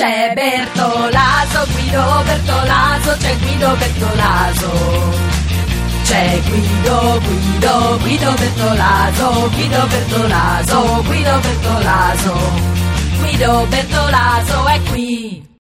C'è Bertolaso, Guido Bertolaso, c'è Guido Bertolaso. C'è Guido, Guido, Guido Bertolaso, Guido Bertolaso, Guido Bertolaso. Guido Bertolaso è qui.